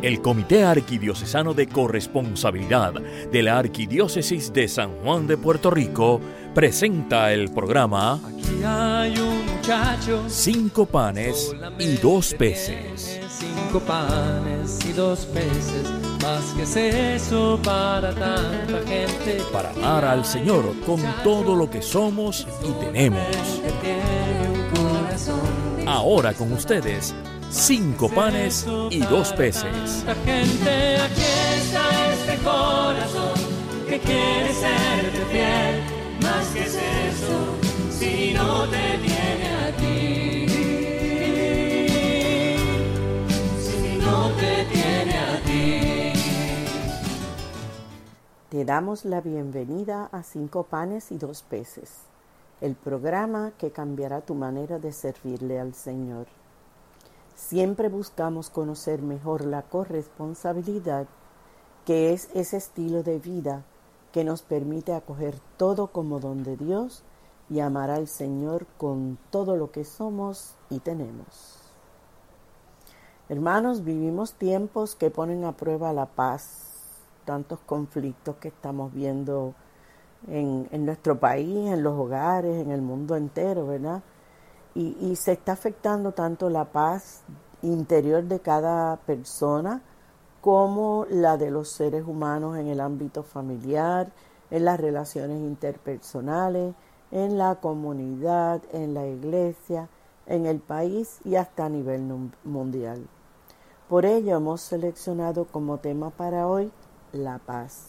El Comité Arquidiocesano de Corresponsabilidad de la Arquidiócesis de San Juan de Puerto Rico presenta el programa Aquí hay un muchacho. Cinco panes y dos peces. Cinco panes y dos peces. Más que es eso para tanta gente. Para amar al Señor con todo lo que somos y tenemos. Ahora con ustedes, cinco panes y dos peces. Gente, aquí está este corazón que quiere serte fiel. Más que es eso, si no te tiene a ti. Si no te tiene a ti. Te damos la bienvenida a Cinco Panes y Dos Peces, el programa que cambiará tu manera de servirle al Señor. Siempre buscamos conocer mejor la corresponsabilidad, que es ese estilo de vida que nos permite acoger todo como don de Dios y amar al Señor con todo lo que somos y tenemos. Hermanos, vivimos tiempos que ponen a prueba la paz, tantos conflictos que estamos viendo en, en nuestro país, en los hogares, en el mundo entero, ¿verdad? Y, se está afectando tanto la paz interior de cada persona como la de los seres humanos en el ámbito familiar, en las relaciones interpersonales, en la comunidad, en la iglesia, en el país y hasta a nivel mundial. Por ello hemos seleccionado como tema para hoy la paz.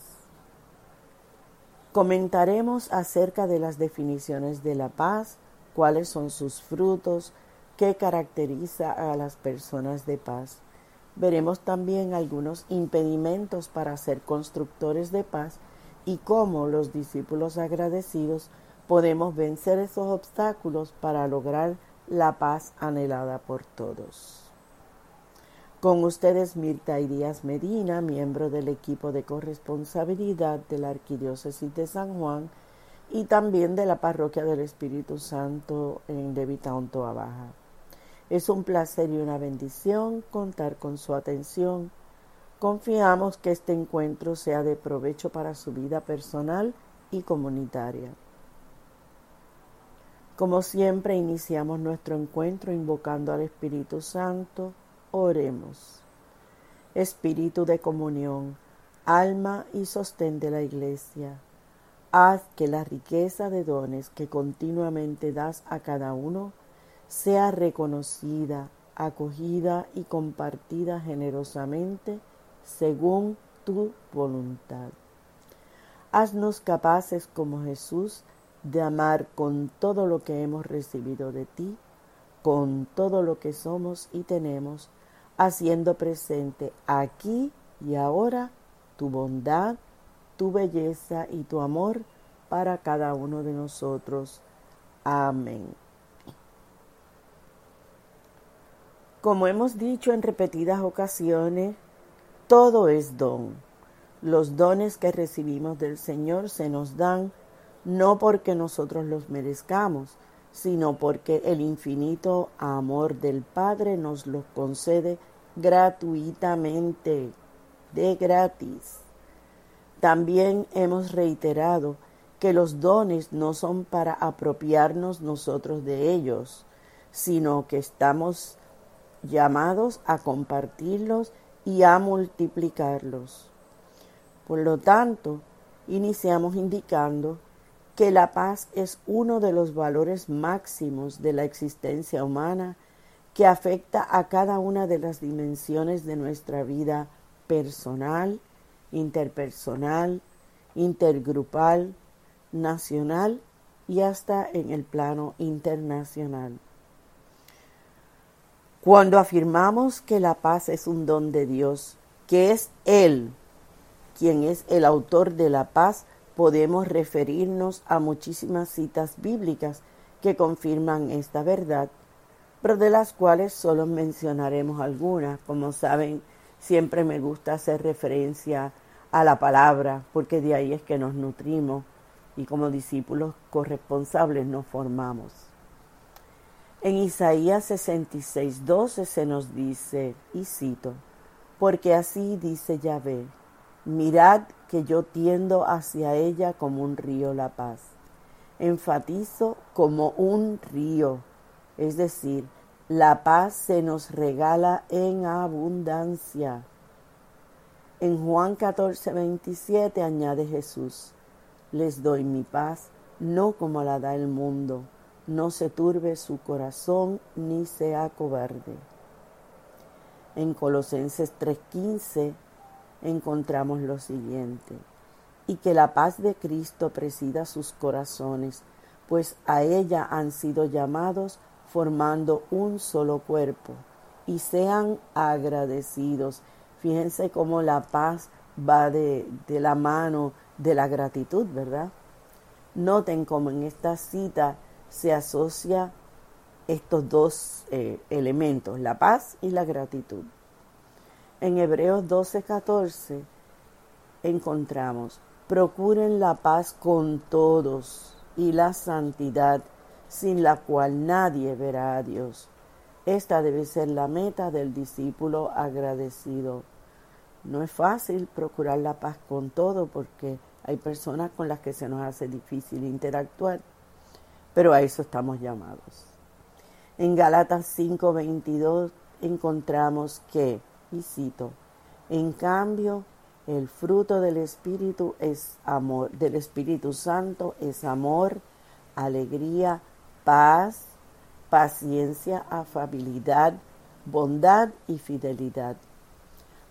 Comentaremos acerca de las definiciones de la paz, cuáles son sus frutos, qué caracteriza a las personas de paz. Veremos también algunos impedimentos para ser constructores de paz y cómo los discípulos agradecidos podemos vencer esos obstáculos para lograr la paz anhelada por todos. Con ustedes Mirta Díaz Medina, miembro del equipo de corresponsabilidad de la Arquidiócesis de San Juan y también de la Parroquia del Espíritu Santo en Levitown, Toa Baja. Es un placer y una bendición contar con su atención. Confiamos que este encuentro sea de provecho para su vida personal y comunitaria. Como siempre, iniciamos nuestro encuentro invocando al Espíritu Santo. Oremos. Espíritu de comunión, alma y sostén de la Iglesia, haz que la riqueza de dones que continuamente das a cada uno sea reconocida, acogida y compartida generosamente según tu voluntad. Haznos capaces como Jesús de amar con todo lo que hemos recibido de ti, con todo lo que somos y tenemos, haciendo presente aquí y ahora tu bondad, tu belleza y tu amor para cada uno de nosotros. Amén. Como hemos dicho en repetidas ocasiones, todo es don. Los dones que recibimos del Señor se nos dan no porque nosotros los merezcamos, sino porque el infinito amor del Padre nos los concede gratuitamente, de gratis. También hemos reiterado que los dones no son para apropiarnos nosotros de ellos, sino que estamos llamados a compartirlos y a multiplicarlos. Por lo tanto, iniciamos indicando que la paz es uno de los valores máximos de la existencia humana que afecta a cada una de las dimensiones de nuestra vida personal, interpersonal, intergrupal, nacional y hasta en el plano internacional. Cuando afirmamos que la paz es un don de Dios, que es Él quien es el autor de la paz, podemos referirnos a muchísimas citas bíblicas que confirman esta verdad, pero de las cuales solo mencionaremos algunas. Como saben, siempre me gusta hacer referencia a la palabra, porque de ahí es que nos nutrimos y como discípulos corresponsables nos formamos. En Isaías 66, 12 se nos dice, y cito, Porque así dice Yahvé, mirad que yo tiendo hacia ella como un río la paz. Enfatizo como un río, es decir, la paz se nos regala en abundancia. En Juan 14, 27 añade Jesús, les doy mi paz, no como la da el mundo, no se turbe su corazón ni sea cobarde. En Colosenses 3:15 encontramos lo siguiente, y que la paz de Cristo presida sus corazones, pues a ella han sido llamados formando un solo cuerpo, y sean agradecidos. Fíjense cómo la paz va de, la mano de la gratitud, ¿verdad? Noten cómo en esta cita se asocia estos dos eh, elementos, la paz y la gratitud. En Hebreos 12:14 encontramos, procuren la paz con todos y la santidad, sin la cual nadie verá a Dios. Esta debe ser la meta del discípulo agradecido. No es fácil procurar la paz con todo porque hay personas con las que se nos hace difícil interactuar, pero a eso estamos llamados. En Galatas 5:22 encontramos que y cito, en cambio, el fruto del Espíritu es amor, del Espíritu Santo es amor, alegría, paz, paciencia, afabilidad, bondad y fidelidad.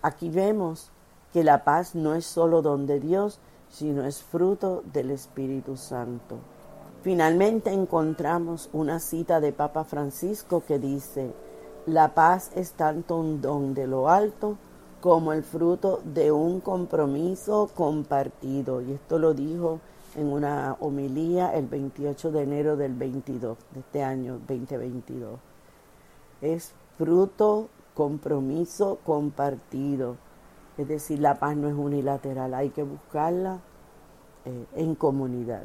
Aquí vemos que la paz no es solo don de Dios, sino es fruto del Espíritu Santo. Finalmente encontramos una cita de Papa Francisco que dice, la paz es tanto un don de lo alto como el fruto de un compromiso compartido. Y esto lo dijo en una homilía el 28 de enero del 22, de este año 2022. Es fruto, compromiso compartido. Es decir, la paz no es unilateral, hay que buscarla eh, en comunidad.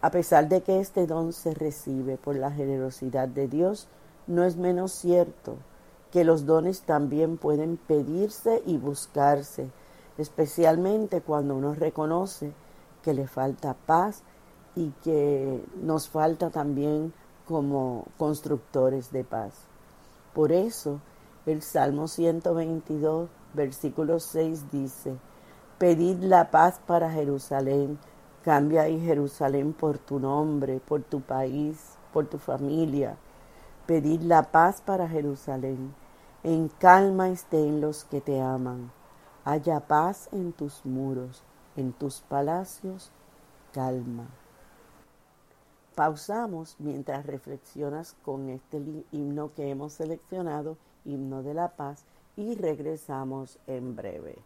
A pesar de que este don se recibe por la generosidad de Dios, no es menos cierto que los dones también pueden pedirse y buscarse, especialmente cuando uno reconoce que le falta paz y que nos falta también como constructores de paz. Por eso el Salmo 122, versículo 6 dice, Pedid la paz para Jerusalén, cambia ahí Jerusalén por tu nombre, por tu país, por tu familia, Pedid la paz para Jerusalén. En calma estén los que te aman. Haya paz en tus muros, en tus palacios, calma. Pausamos mientras reflexionas con este himno que hemos seleccionado, himno de la paz, y regresamos en breve.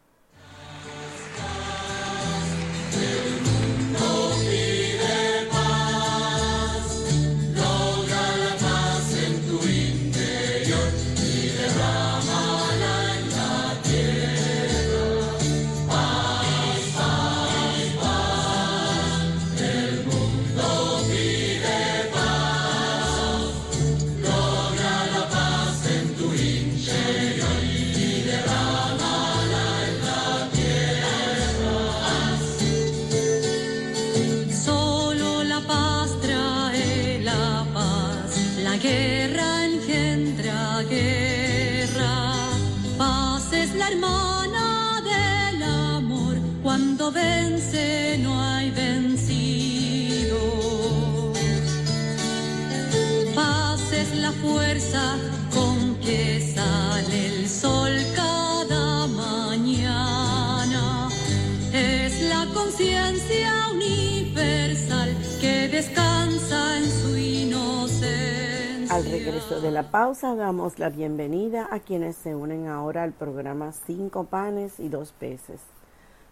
Regreso de la pausa damos la bienvenida a quienes se unen ahora al programa Cinco panes y dos peces.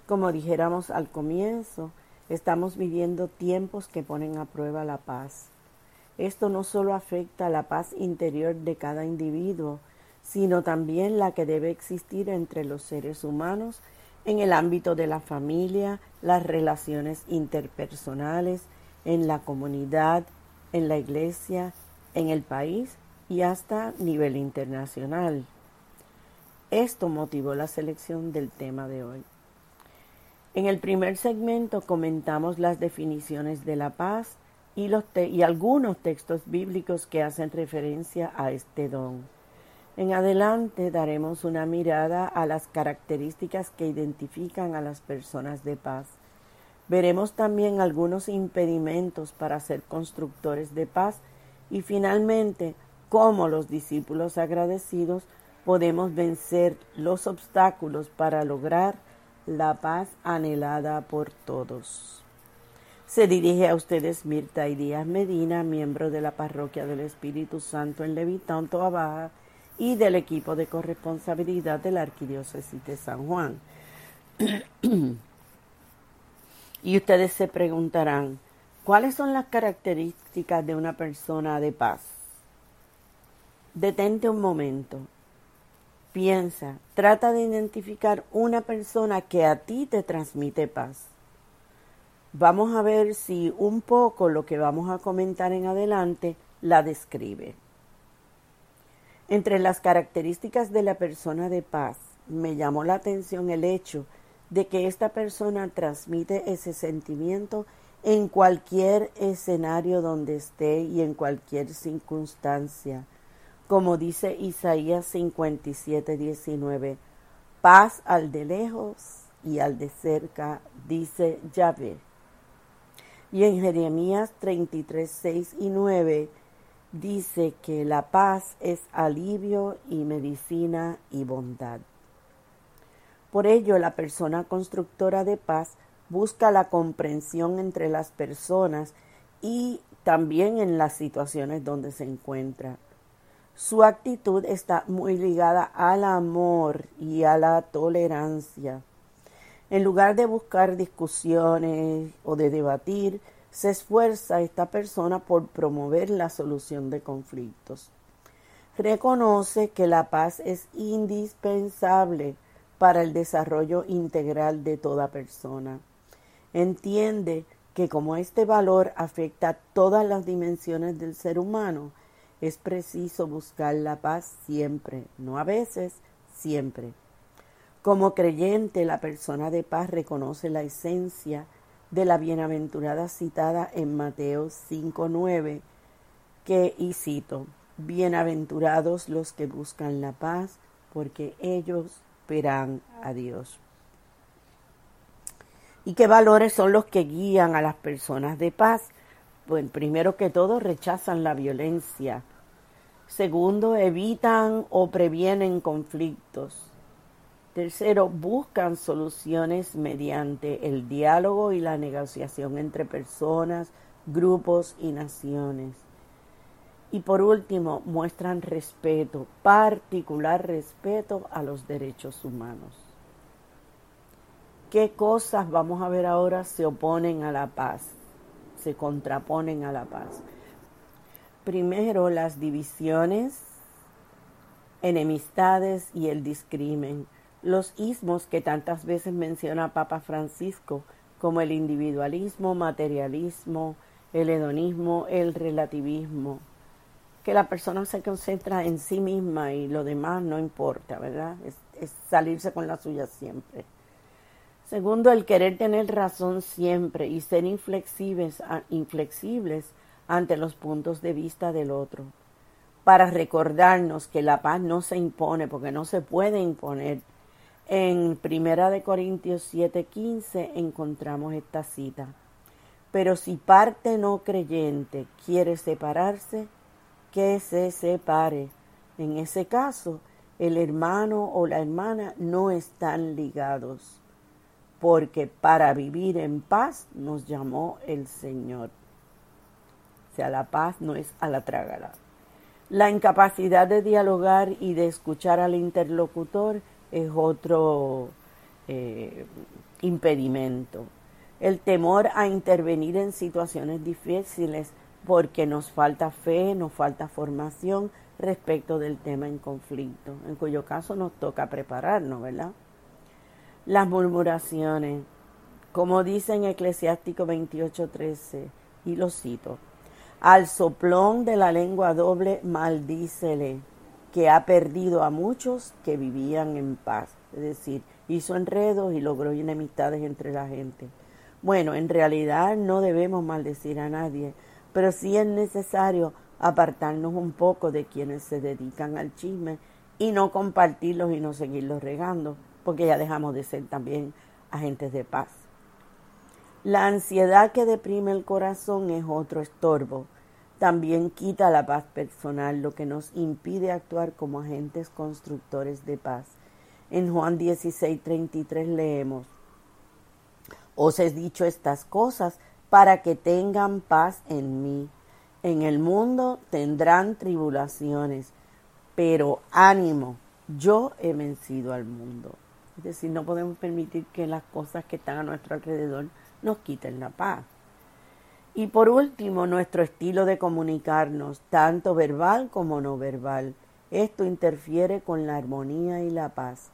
Como dijéramos al comienzo, estamos viviendo tiempos que ponen a prueba la paz. Esto no solo afecta la paz interior de cada individuo, sino también la que debe existir entre los seres humanos en el ámbito de la familia, las relaciones interpersonales, en la comunidad, en la iglesia en el país y hasta nivel internacional. Esto motivó la selección del tema de hoy. En el primer segmento comentamos las definiciones de la paz y, algunos textos bíblicos que hacen referencia a este don. En adelante daremos una mirada a las características que identifican a las personas de paz. Veremos también algunos impedimentos para ser constructores de paz y finalmente cómo los discípulos agradecidos podemos vencer los obstáculos para lograr la paz anhelada por todos. Se dirige a ustedes Mirta Díaz Medina, miembro de la Parroquia del Espíritu Santo en Levitán, Toa Baja, y del equipo de corresponsabilidad de la Arquidiócesis de San Juan. y ustedes se preguntarán, ¿cuáles son las características de una persona de paz? Detente un momento Piensa, trata de identificar una persona que a ti te transmite paz. Vamos a ver si un poco lo que vamos a comentar en adelante la describe. Entre las características de la persona de paz, me llamó la atención el hecho de que esta persona transmite ese sentimiento en cualquier escenario donde esté y en cualquier circunstancia como dice Isaías 57, 19, paz al de lejos y al de cerca, dice Yahvé. Y en Jeremías 33, 6 y 9 dice que la paz es alivio y medicina y bondad. Por ello, la persona constructora de paz busca la comprensión entre las personas y también en las situaciones donde se encuentra. Su actitud está muy ligada al amor y a la tolerancia. En lugar de buscar discusiones o de debatir, se esfuerza esta persona por promover la solución de conflictos. Reconoce que la paz es indispensable para el desarrollo integral de toda persona. Entiende que como este valor afecta todas las dimensiones del ser humano, es preciso buscar la paz siempre, no a veces, siempre. Como creyente, la persona de paz reconoce la esencia de la bienaventurada citada en Mateo 5.9, que, y cito, Bienaventurados los que buscan la paz, porque ellos verán a Dios. ¿Y qué valores son los que guían a las personas de paz? Bueno, primero que todo rechazan la violencia. Segundo, evitan o previenen conflictos. Tercero, buscan soluciones mediante el diálogo y la negociación entre personas, grupos y naciones. Y por último, muestran respeto, particular respeto a los derechos humanos. ¿Qué cosas, vamos a ver ahora, se oponen a la paz? se contraponen a la paz. Primero, las divisiones, enemistades y el discrimen. Los ismos que tantas veces menciona Papa Francisco, como el individualismo, materialismo, el hedonismo, el relativismo. Que la persona se concentra en sí misma y lo demás no importa, ¿verdad? Es, salirse con la suya siempre. Segundo, el querer tener razón siempre y ser inflexibles, inflexibles ante los puntos de vista del otro, para recordarnos que la paz no se impone, porque no se puede imponer. En Primera de Corintios 7:15 encontramos esta cita. Pero si parte no creyente quiere separarse, que se separe. En ese caso, el hermano o la hermana no están ligados porque para vivir en paz nos llamó el Señor. O sea, la paz no es a la trágala. La incapacidad de dialogar y de escuchar al interlocutor es otro eh, impedimento. El temor a intervenir en situaciones difíciles porque nos falta fe, nos falta formación respecto del tema en conflicto, en cuyo caso nos toca prepararnos, ¿verdad? las murmuraciones, como dice en Eclesiástico 28:13, y lo cito, al soplón de la lengua doble maldícele, que ha perdido a muchos que vivían en paz. Es decir, hizo enredos y logró enemistades entre la gente. Bueno, en realidad no debemos maldecir a nadie, pero sí es necesario apartarnos un poco de quienes se dedican al chisme y no compartirlos y no seguirlos regando, porque ya dejamos de ser también agentes de paz. La ansiedad que deprime el corazón es otro estorbo. También quita la paz personal, lo que nos impide actuar como agentes constructores de paz. En Juan 16:33 leemos, Os he dicho estas cosas para que tengan paz en mí. En el mundo tendrán tribulaciones, pero ánimo, yo he vencido al mundo. Es decir, no podemos permitir que las cosas que están a nuestro alrededor nos quiten la paz. Y por último, nuestro estilo de comunicarnos, tanto verbal como no verbal. Esto interfiere con la armonía y la paz.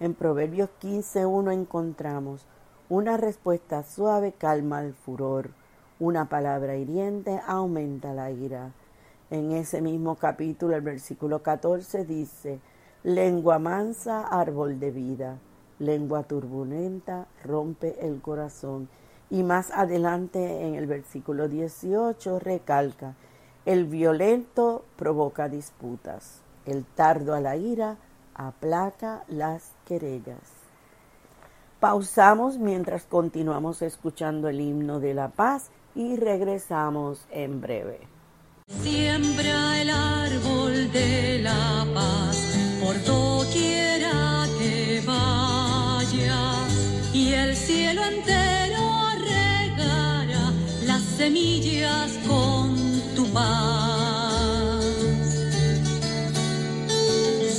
En Proverbios 15.1 encontramos una respuesta suave calma el furor, una palabra hiriente aumenta la ira. En ese mismo capítulo, el versículo 14 dice, lengua mansa, árbol de vida, lengua turbulenta, rompe el corazón. Y más adelante en el versículo 18 recalca, el violento provoca disputas, el tardo a la ira aplaca las querellas. Pausamos mientras continuamos escuchando el himno de la paz y regresamos en breve. Siembra el árbol de la paz por doquiera que vaya y el cielo entero semillas con tu paz.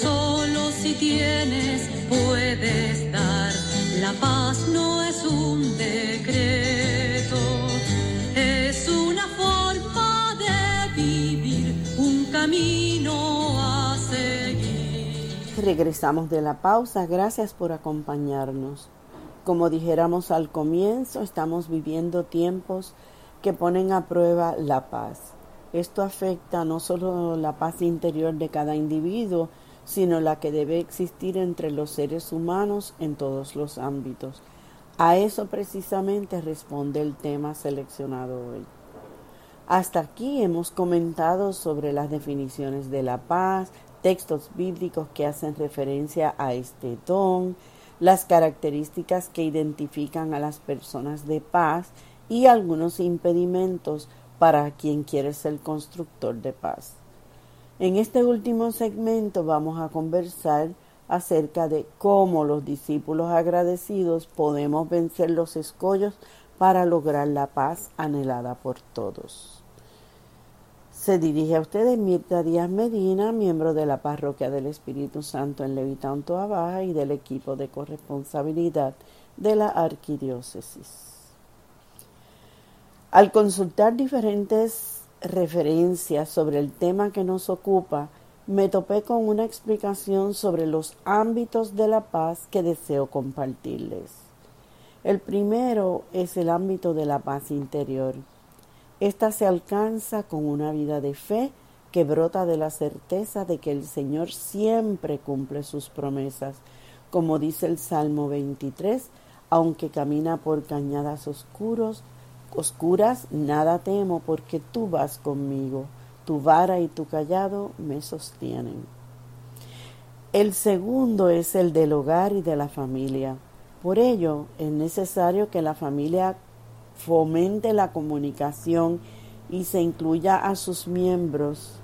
Solo si tienes puedes dar, la paz no es un decreto, es una forma de vivir, un camino a seguir. Regresamos de la pausa, gracias por acompañarnos. Como dijéramos al comienzo, estamos viviendo tiempos que ponen a prueba la paz. Esto afecta no solo la paz interior de cada individuo, sino la que debe existir entre los seres humanos en todos los ámbitos. A eso precisamente responde el tema seleccionado hoy. Hasta aquí hemos comentado sobre las definiciones de la paz, textos bíblicos que hacen referencia a este don, las características que identifican a las personas de paz y algunos impedimentos para quien quiere ser constructor de paz. En este último segmento vamos a conversar acerca de cómo los discípulos agradecidos podemos vencer los escollos para lograr la paz anhelada por todos. Se dirige a ustedes Mirta Díaz Medina, miembro de la Parroquia del Espíritu Santo en Levitán, Toa y del equipo de corresponsabilidad de la Arquidiócesis. Al consultar diferentes referencias sobre el tema que nos ocupa, me topé con una explicación sobre los ámbitos de la paz que deseo compartirles. El primero es el ámbito de la paz interior. Esta se alcanza con una vida de fe que brota de la certeza de que el Señor siempre cumple sus promesas, como dice el Salmo 23, aunque camina por cañadas oscuros, oscuras, nada temo porque tú vas conmigo, tu vara y tu callado me sostienen. El segundo es el del hogar y de la familia. Por ello es necesario que la familia fomente la comunicación y se incluya a sus miembros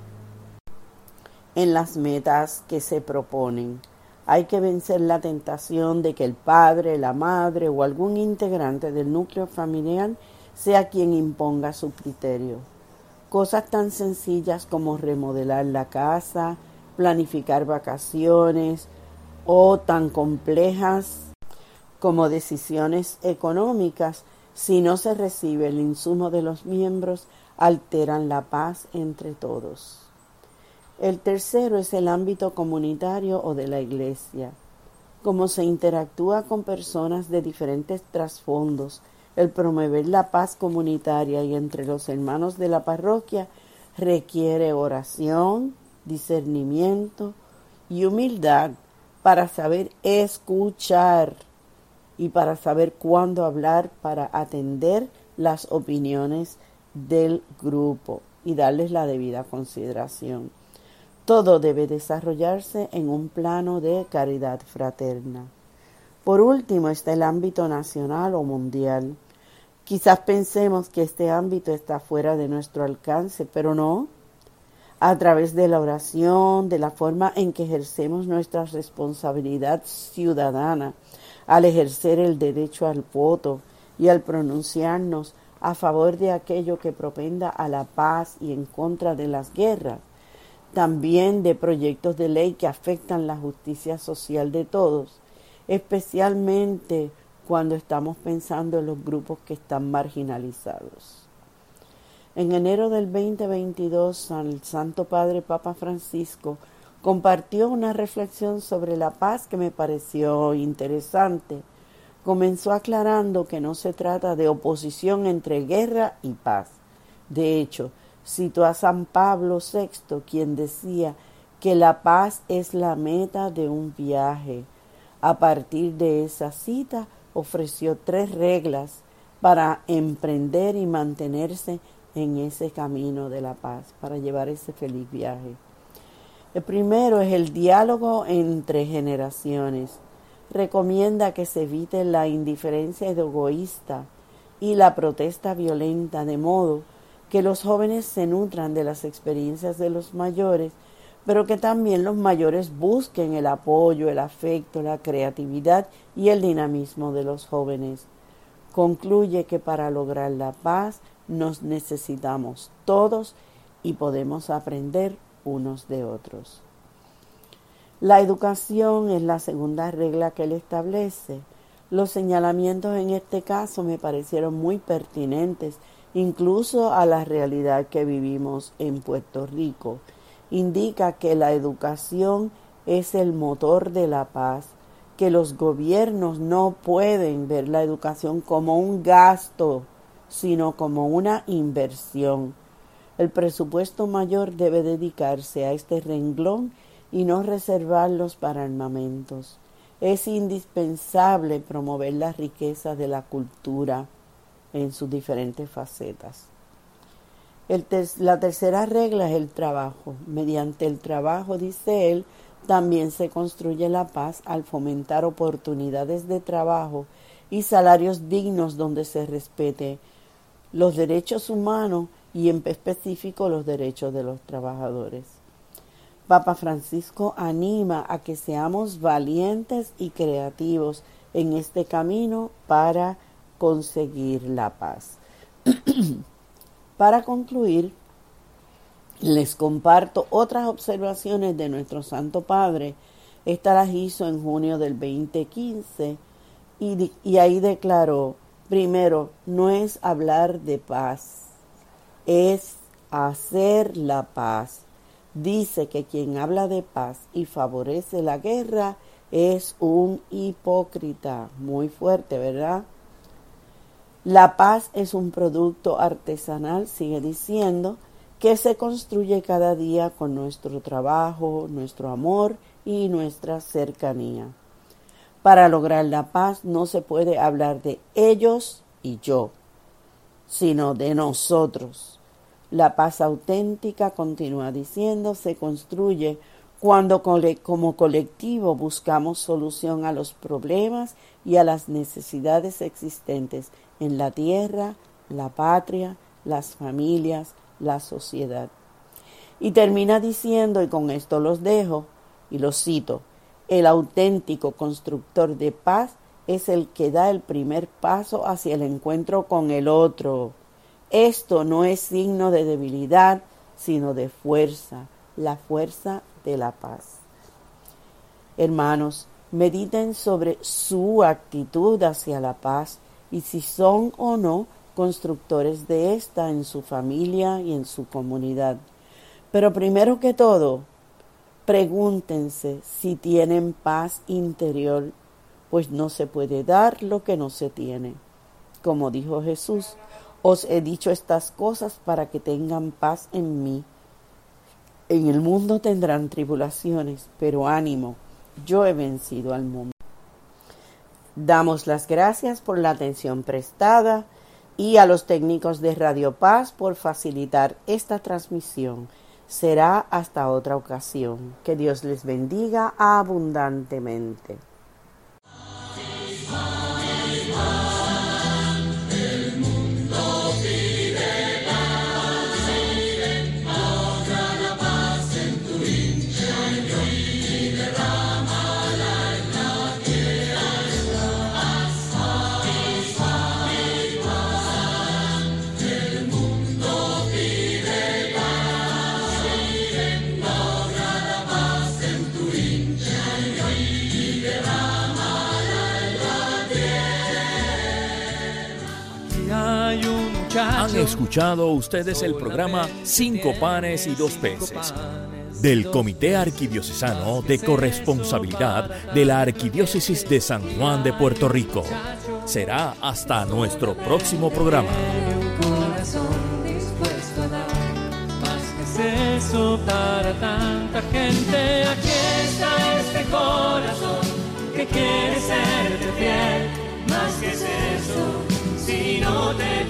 en las metas que se proponen. Hay que vencer la tentación de que el padre, la madre o algún integrante del núcleo familiar sea quien imponga su criterio. Cosas tan sencillas como remodelar la casa, planificar vacaciones o tan complejas como decisiones económicas, si no se recibe el insumo de los miembros, alteran la paz entre todos. El tercero es el ámbito comunitario o de la iglesia. Como se interactúa con personas de diferentes trasfondos, el promover la paz comunitaria y entre los hermanos de la parroquia requiere oración, discernimiento y humildad para saber escuchar y para saber cuándo hablar para atender las opiniones del grupo y darles la debida consideración. Todo debe desarrollarse en un plano de caridad fraterna. Por último está el ámbito nacional o mundial. Quizás pensemos que este ámbito está fuera de nuestro alcance, pero no. A través de la oración, de la forma en que ejercemos nuestra responsabilidad ciudadana, al ejercer el derecho al voto y al pronunciarnos a favor de aquello que propenda a la paz y en contra de las guerras, también de proyectos de ley que afectan la justicia social de todos, especialmente cuando estamos pensando en los grupos que están marginalizados. En enero del 2022, el Santo Padre Papa Francisco compartió una reflexión sobre la paz que me pareció interesante. Comenzó aclarando que no se trata de oposición entre guerra y paz. De hecho, citó a San Pablo VI, quien decía que la paz es la meta de un viaje. A partir de esa cita ofreció tres reglas para emprender y mantenerse en ese camino de la paz, para llevar ese feliz viaje. El primero es el diálogo entre generaciones. Recomienda que se evite la indiferencia egoísta y la protesta violenta, de modo que los jóvenes se nutran de las experiencias de los mayores, pero que también los mayores busquen el apoyo, el afecto, la creatividad y el dinamismo de los jóvenes. Concluye que para lograr la paz nos necesitamos todos y podemos aprender unos de otros. La educación es la segunda regla que él establece. Los señalamientos en este caso me parecieron muy pertinentes incluso a la realidad que vivimos en Puerto Rico. Indica que la educación es el motor de la paz, que los gobiernos no pueden ver la educación como un gasto, sino como una inversión. El presupuesto mayor debe dedicarse a este renglón y no reservarlos para armamentos. Es indispensable promover la riqueza de la cultura, en sus diferentes facetas. La tercera regla es el trabajo. Mediante el trabajo, dice él, también se construye la paz al fomentar oportunidades de trabajo y salarios dignos donde se respete los derechos humanos y en específico los derechos de los trabajadores. Papa Francisco anima a que seamos valientes y creativos en este camino para conseguir la paz. Para concluir, les comparto otras observaciones de nuestro Santo Padre. Esta las hizo en junio del 2015 y, y ahí declaró, primero, no es hablar de paz, es hacer la paz. Dice que quien habla de paz y favorece la guerra es un hipócrita. Muy fuerte, ¿verdad? La paz es un producto artesanal, sigue diciendo, que se construye cada día con nuestro trabajo, nuestro amor y nuestra cercanía. Para lograr la paz no se puede hablar de ellos y yo, sino de nosotros. La paz auténtica, continúa diciendo, se construye cuando como colectivo buscamos solución a los problemas y a las necesidades existentes en la tierra, la patria, las familias, la sociedad. Y termina diciendo, y con esto los dejo, y los cito, el auténtico constructor de paz es el que da el primer paso hacia el encuentro con el otro. Esto no es signo de debilidad, sino de fuerza, la fuerza de la paz. Hermanos, mediten sobre su actitud hacia la paz y si son o no constructores de esta en su familia y en su comunidad. Pero primero que todo, pregúntense si tienen paz interior, pues no se puede dar lo que no se tiene. Como dijo Jesús, os he dicho estas cosas para que tengan paz en mí. En el mundo tendrán tribulaciones, pero ánimo, yo he vencido al mundo. Damos las gracias por la atención prestada y a los técnicos de Radio Paz por facilitar esta transmisión. Será hasta otra ocasión. Que Dios les bendiga abundantemente. Han escuchado ustedes el programa Cinco panes y dos peces del Comité Arquidiocesano de Corresponsabilidad de la Arquidiócesis de San Juan de Puerto Rico. Será hasta nuestro próximo programa. eso para tanta gente. Aquí está este corazón que quiere serte fiel. Más que es eso, si no te